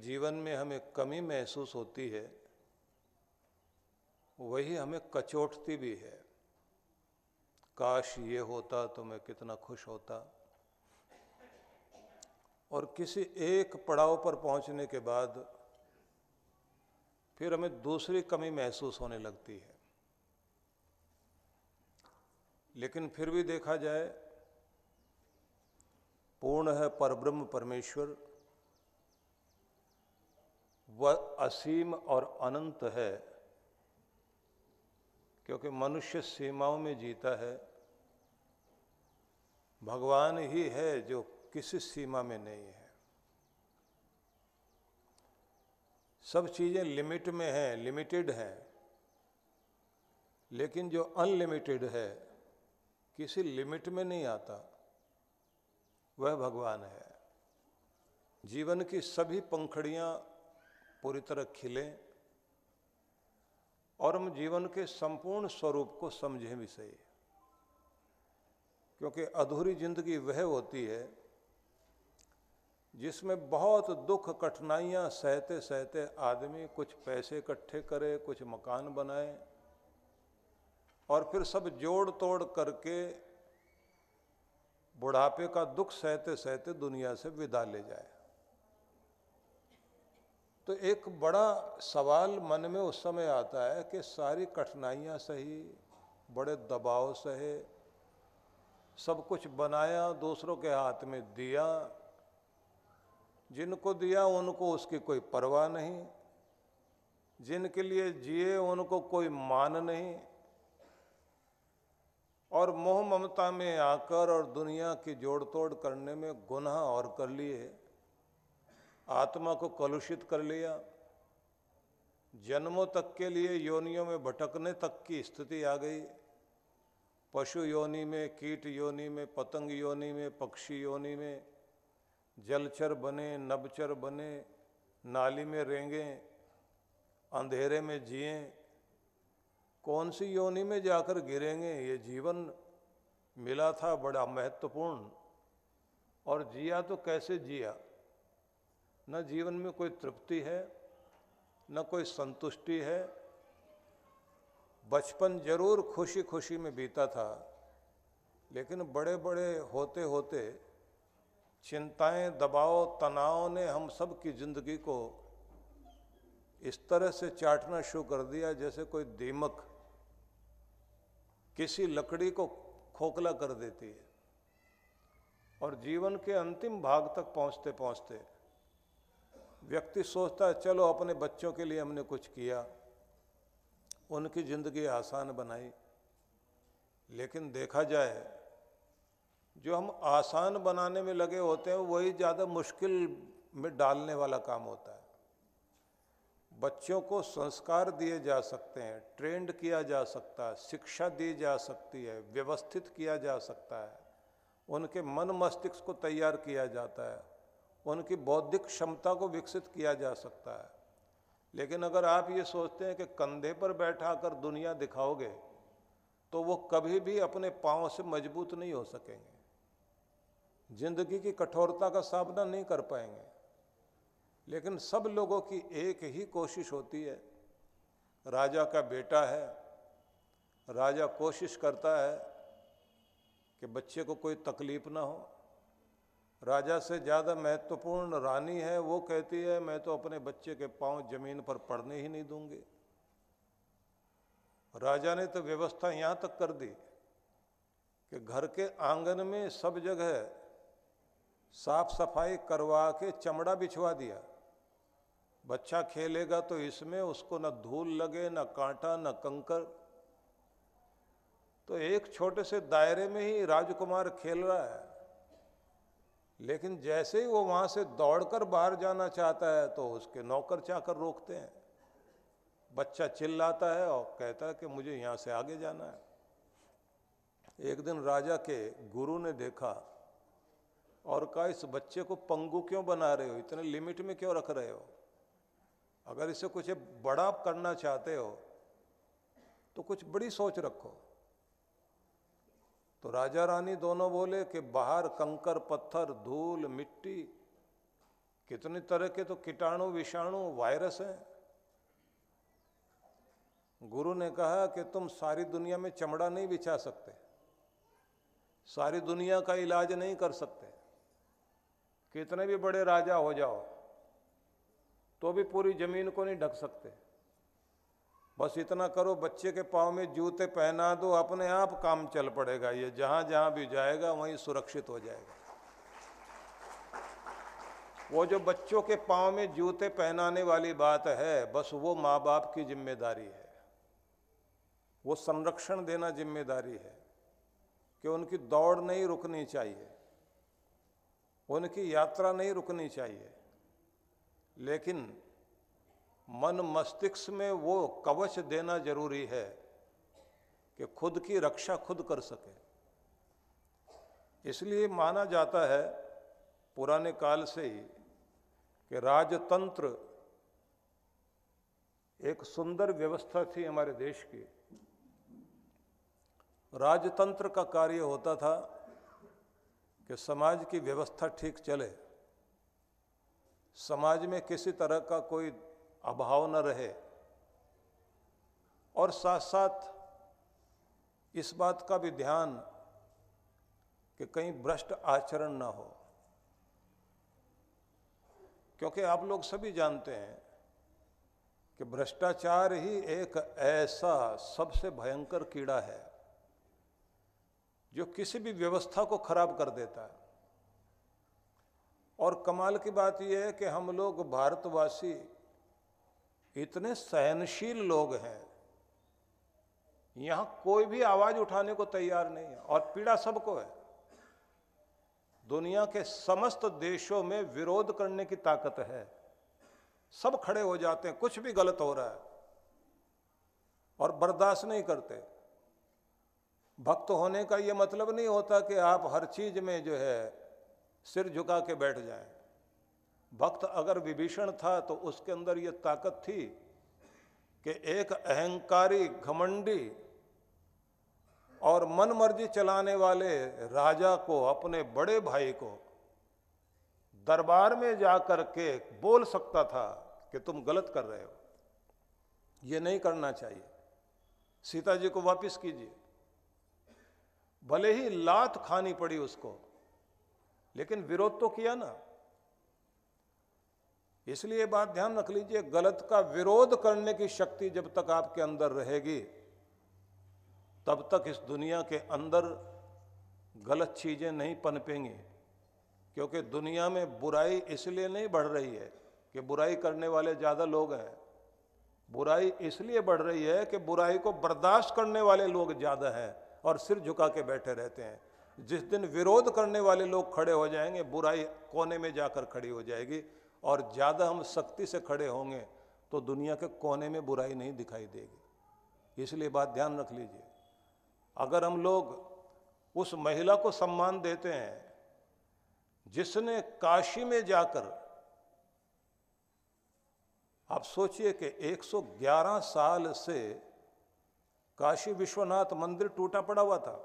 जीवन में हमें कमी महसूस होती है, वही हमें कचोटती भी है। काश ये होता तो मैं कितना खुश होता। और किसी एक पड़ाव पर पहुँचने के बाद फिर हमें दूसरी कमी महसूस होने लगती है। लेकिन फिर भी देखा जाए, पूर्ण है परब्रह्म परमेश्वर। वह असीम और अनंत है, क्योंकि मनुष्य सीमाओं में जीता है। भगवान ही है जो किसी सीमा में नहीं है। सब चीज़ें लिमिट में हैं, लिमिटेड हैं, लेकिन जो अनलिमिटेड है, किसी लिमिट में नहीं आता, वह भगवान है। जीवन की सभी पंखड़ियाँ पूरी तरह खिले और हम जीवन के संपूर्ण स्वरूप को समझें भी सही। क्योंकि अधूरी ज़िंदगी वह होती है जिसमें बहुत दुख, कठिनाइयाँ सहते सहते आदमी कुछ पैसे इकट्ठे करे, कुछ मकान बनाए और फिर सब जोड़ तोड़ करके बुढ़ापे का दुख सहते सहते दुनिया से विदा ले जाए। तो एक बड़ा सवाल मन में उस समय आता है कि सारी कठिनाइयाँ सही, बड़े दबाव सहे, सब कुछ बनाया, दूसरों के हाथ में दिया, जिनको दिया उनको उसकी कोई परवाह नहीं, जिनके लिए जिए उनको कोई मान नहीं, और मोह ममता में आकर और दुनिया की जोड़ तोड़ करने में गुनाह और कर लिए आत्मा को कलुषित कर लिया। जन्मों तक के लिए योनियों में भटकने तक की स्थिति आ गई। पशु योनि में, कीट योनि में, पतंग योनि में, पक्षी योनि में, जलचर बने नबचर बने, नाली में रेंगे, अंधेरे में जिए। कौन सी योनि में जाकर गिरेंगे? ये जीवन मिला था, बड़ा महत्वपूर्ण। और जिया तो कैसे जिया? न जीवन में कोई तृप्ति है, न कोई संतुष्टि है। बचपन ज़रूर खुशी खुशी में बीता था, लेकिन बड़े बड़े होते होते चिंताएँ, दबाव, तनाव ने हम सब की ज़िंदगी को इस तरह से चाटना शुरू कर दिया जैसे कोई दीमक किसी लकड़ी को खोखला कर देती है और जीवन के अंतिम भाग तक पहुँचते पहुँचते व्यक्ति सोचता है, चलो, अपने बच्चों के लिए हमने कुछ किया। उनकी ज़िंदगी आसान बनाई। लेकिन देखा जाए, जो हम आसान बनाने में लगे होते हैं, वही ज़्यादा मुश्किल में डालने वाला काम होता है। बच्चों को संस्कार दिए जा सकते हैं, ट्रेंड किया जा सकता है, शिक्षा दी जा सकती है, व्यवस्थित किया जा सकता है। उनके मन मस्तिष्क को तैयार किया जाता है। उनकी बौद्धिक क्षमता को विकसित किया जा सकता है। लेकिन अगर आप ये सोचते हैं कि कंधे पर बैठा कर दुनिया दिखाओगे तो वो कभी भी अपने पाँव से मज़बूत नहीं हो सकेंगे। ज़िंदगी की कठोरता का सामना नहीं कर पाएँगे। लेकिन सब लोगों की एक ही कोशिश होती है। राजा का बेटा है। राजा कोशिश करता है कि बच्चे को कोई तकलीफ़ ना हो। राजा से ज़्यादा महत्वपूर्ण रानी है, वो कहती है, मैं तो अपने बच्चे के पाँव ज़मीन पर पड़ने ही नहीं दूँगी। राजा ने तो व्यवस्था यहाँ तक कर दी कि घर के आँगन में सब जगह साफ़ सफ़ाई करवा के चमड़ा बिछवा दिया। बच्चा खेलेगा तो इसमें उसको न धूल लगे, न कांटा, न कंकर। तो एक छोटे से दायरे में ही राजकुमार खेल रहा है। लेकिन जैसे ही वो वहाँ से दौड़कर बाहर जाना चाहता है तो उसके नौकर चाकर रोकते हैं। बच्चा चिल्लाता है और कहता है कि मुझे यहाँ से आगे जाना है। एक दिन राजा के गुरु ने देखा, और कहा, इस बच्चे को पंगु क्यों बना रहे हो? इतने लिमिट में क्यों रख रहे हो? अगर इसे कुछ बड़ा करना चाहते हो तो कुछ बड़ी सोच रखो। तो राजा रानी दोनों बोले कि बाहर कंकर, पत्थर, धूल, मिट्टी, कितने तरह के तो कीटाणु, विषाणु, वायरस हैं। गुरु ने कहा कि तुम सारी दुनिया में चमड़ा नहीं बिछा सकते, सारी दुनिया का इलाज नहीं कर सकते। कितने भी बड़े राजा हो जाओ तो भी पूरी ज़मीन को नहीं ढक सकते। बस इतना करो, बच्चे के पाँव में जूते पहना दो, अपने आप काम चल पड़ेगा। ये जहाँ जहाँ भी जाएगा, वहीं सुरक्षित हो जाएगा। वो जो बच्चों के पाँव में जूते पहनाने वाली बात है, बस वो माँ बाप की ज़िम्मेदारी है। वो संरक्षण देना ज़िम्मेदारी है कि उनकी दौड़ नहीं रुकनी चाहिए। उनकी यात्रा नहीं रुकनी चाहिए। लेकिन मन मस्तिष्क में वो कवच देना ज़रूरी है कि खुद की रक्षा खुद कर सके। इसलिए माना जाता है पुराने काल से ही कि राजतंत्र एक सुंदर व्यवस्था थी हमारे देश की। राजतंत्र का कार्य होता था कि समाज की व्यवस्था ठीक चले। समाज में किसी तरह का कोई अभाव न रहे। और साथ साथ इस बात का भी ध्यान कि कहीं भ्रष्ट आचरण ना हो। क्योंकि आप लोग सभी जानते हैं कि भ्रष्टाचार ही एक ऐसा सबसे भयंकर कीड़ा है जो किसी भी व्यवस्था को खराब कर देता है। और कमाल की बात यह है कि हम लोग भारतवासी इतने सहनशील लोग हैं। यहाँ कोई भी आवाज़ उठाने को तैयार नहीं है और पीड़ा सबको है। दुनिया के समस्त देशों में विरोध करने की ताकत है। सब खड़े हो जाते हैं, कुछ भी गलत हो रहा है और बर्दाश्त नहीं करते। भक्त होने का यह मतलब नहीं होता कि आप हर चीज़ में जो है सिर झुका के बैठ जाएँ। भक्त अगर विभीषण था तो उसके अंदर यह ताकत थी कि एक अहंकारी घमंडी और मन मर्ज़ी चलाने वाले राजा को, अपने बड़े भाई को दरबार में जाकर के बोल सकता था कि तुम गलत कर रहे हो। ये नहीं करना चाहिए। सीता जी को वापस कीजिए। भले ही लात खानी पड़ी उसको, लेकिन विरोध तो किया ना। इसलिए बात ध्यान रख लीजिए, गलत का विरोध करने की शक्ति जब तक आपके अंदर रहेगी, तब तक इस दुनिया के अंदर गलत चीज़ें नहीं पनपेंगी, क्योंकि दुनिया में बुराई इसलिए नहीं बढ़ रही है कि बुराई करने वाले ज़्यादा लोग हैं। बुराई इसलिए बढ़ रही है कि बुराई को बर्दाश्त करने वाले लोग ज़्यादा हैं और सिर झुका के बैठे रहते हैं। जिस दिन विरोध करने वाले लोग खड़े हो जाएँगे, बुराई कोने में जाकर खड़ी हो जाएगी। और ज़्यादा हम सख्ती से खड़े होंगे तो दुनिया के कोने में बुराई नहीं दिखाई देगी। इसलिए बात ध्यान रख लीजिए। अगर हम लोग उस महिला को सम्मान देते हैं, जिसने काशी में जाकर, आप सोचिए कि 111 साल से काशी विश्वनाथ मंदिर टूटा पड़ा हुआ था।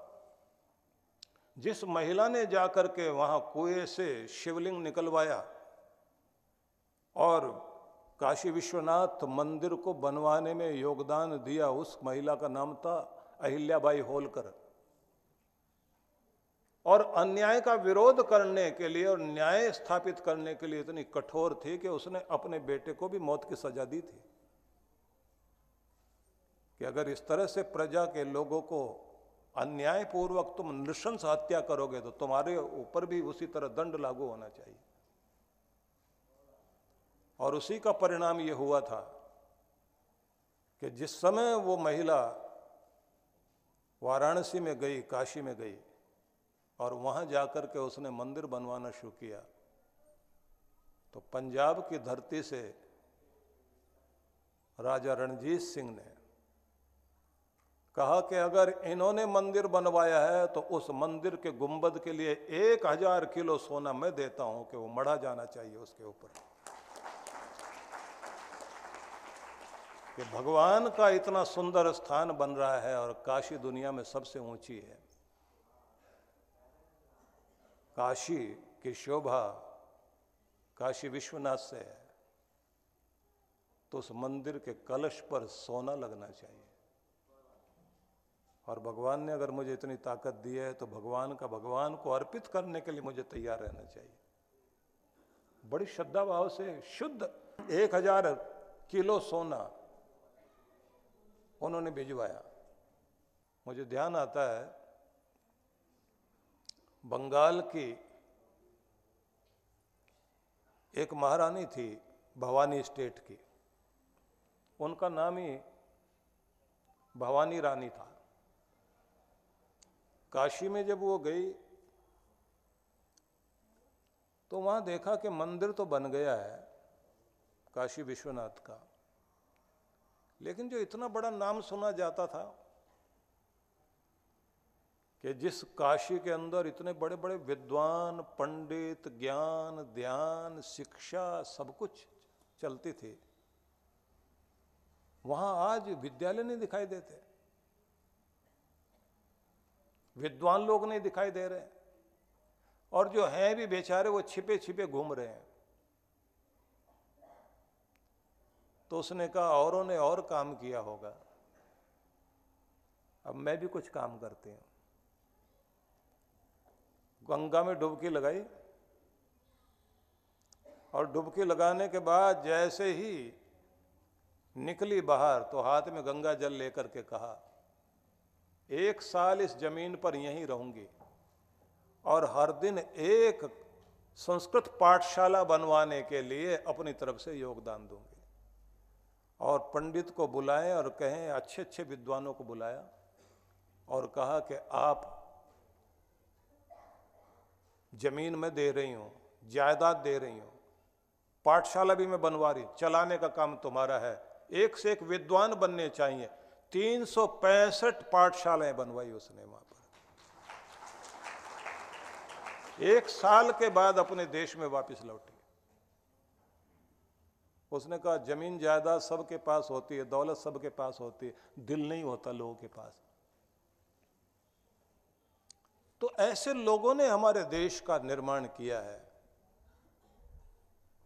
जिस महिला ने जाकर के वहाँ कुएँ से शिवलिंग निकलवाया और काशी विश्वनाथ मंदिर को बनवाने में योगदान दिया उस महिला का नाम था अहिल्याबाई होलकर। और अन्याय का विरोध करने के लिए और न्याय स्थापित करने के लिए इतनी कठोर थी कि उसने अपने बेटे को भी मौत की सजा दी थी। कि अगर इस तरह से प्रजा के लोगों को अन्यायपूर्वक तुम नृशंस हत्या करोगे तो तुम्हारे ऊपर भी उसी तरह दंड लागू होना चाहिए। और उसी का परिणाम ये हुआ था कि जिस समय वो महिला वाराणसी में गई, काशी में गई और वहाँ जाकर के उसने मंदिर बनवाना शुरू किया तो पंजाब की धरती से राजा रणजीत सिंह ने कहा कि अगर इन्होंने मंदिर बनवाया है तो उस मंदिर के गुंबद के लिए एक हज़ार किलो सोना मैं देता हूँ कि वो मढ़ा जाना चाहिए उसके ऊपर। कि भगवान का इतना सुंदर स्थान बन रहा है और काशी दुनिया में सबसे ऊँची है। काशी की शोभा, काशी विश्वनाथ से है। तो उस मंदिर के कलश पर सोना लगना चाहिए। और भगवान ने अगर मुझे इतनी ताकत दी है तो भगवान का भगवान को अर्पित करने के लिए मुझे तैयार रहना चाहिए। बड़ी श्रद्धा भाव से शुद्ध एक हज़ार किलो सोना उन्होंने भिजवाया। मुझे ध्यान आता है, बंगाल की एक महारानी थी, भवानी स्टेट की। उनका नाम ही भवानी रानी था। काशी में जब वो गई तो वहाँ देखा कि मंदिर तो बन गया है, काशी विश्वनाथ का। लेकिन जो इतना बड़ा नाम सुना जाता था कि जिस काशी के अंदर इतने बड़े बड़े विद्वान, पंडित, ज्ञान, ध्यान, शिक्षा, सब कुछ चलती थी, वहाँ आज विद्यालय नहीं दिखाई देते। विद्वान लोग नहीं दिखाई दे रहे और जो हैं भी बेचारे वो छिपे छिपे घूम रहे हैं। तो उसने कहा, औरों ने और काम किया होगा। अब मैं भी कुछ काम करती हूँ। गंगा में डुबकी लगाई और डुबकी लगाने के बाद जैसे ही निकली बाहर तो हाथ में गंगा जल लेकर के कहा, एक साल इस ज़मीन पर यहीं रहूँगी और हर दिन एक संस्कृत पाठशाला बनवाने के लिए अपनी तरफ़ से योगदान दूँगी। और पंडित को बुलाएँ और कहें अच्छे अच्छे विद्वानों को बुलाया और कहा कि आप ज़मीन में दे रही हूँ, जायदाद दे रही हूँ, पाठशाला भी मैं बनवा रही चलाने का काम तुम्हारा है। एक से एक विद्वान बनने चाहिए। तीन सौ पैंसठ पाठशालाएँ बनवाई उसने वहाँ पर। एक साल के बाद अपने देश में वापस लौटी। उसने कहा, ज़मीन जायदाद सबके पास होती है, दौलत सबके पास होती है, दिल नहीं होता लोगों के पास। तो ऐसे लोगों ने हमारे देश का निर्माण किया है।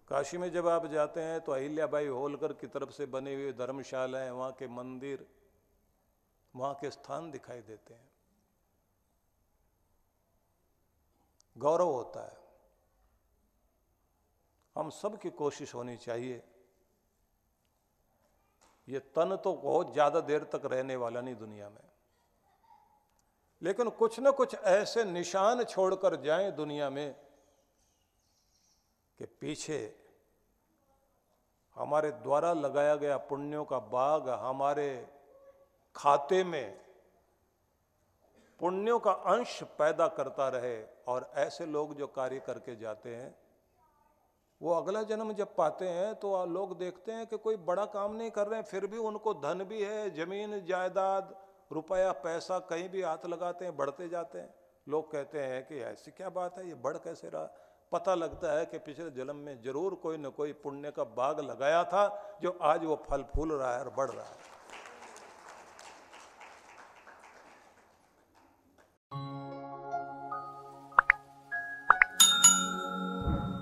काशी में जब आप जाते हैं तो अहिल्याबाई होलकर की तरफ़ से बने हुए धर्मशालाएँ, वहाँ के मंदिर, वहाँ के स्थान दिखाई देते हैं। गौरव होता है। हम सब की कोशिश होनी चाहिए। ये तन तो बहुत ज़्यादा देर तक रहने वाला नहीं दुनिया में। लेकिन कुछ ना कुछ ऐसे निशान छोड़कर जाएँ दुनिया में कि पीछे हमारे द्वारा लगाया गया पुण्यों का बाग, हमारे खाते में पुण्यों का अंश पैदा करता रहे और ऐसे लोग जो कार्य करके जाते हैं वो अगला जन्म जब पाते हैं तो लोग देखते हैं कि कोई बड़ा काम नहीं कर रहे हैं, फिर भी उनको धन भी है, ज़मीन, जायदाद, रुपया, पैसा, कहीं भी हाथ लगाते हैं, बढ़ते जाते हैं। लोग कहते हैं कि ऐसी क्या बात है, ये बढ़ कैसे रहा? पता लगता है कि पिछले जन्म में ज़रूर कोई न कोई पुण्य का बाग लगाया था, जो आज वो फल फूल रहा है और बढ़ रहा है।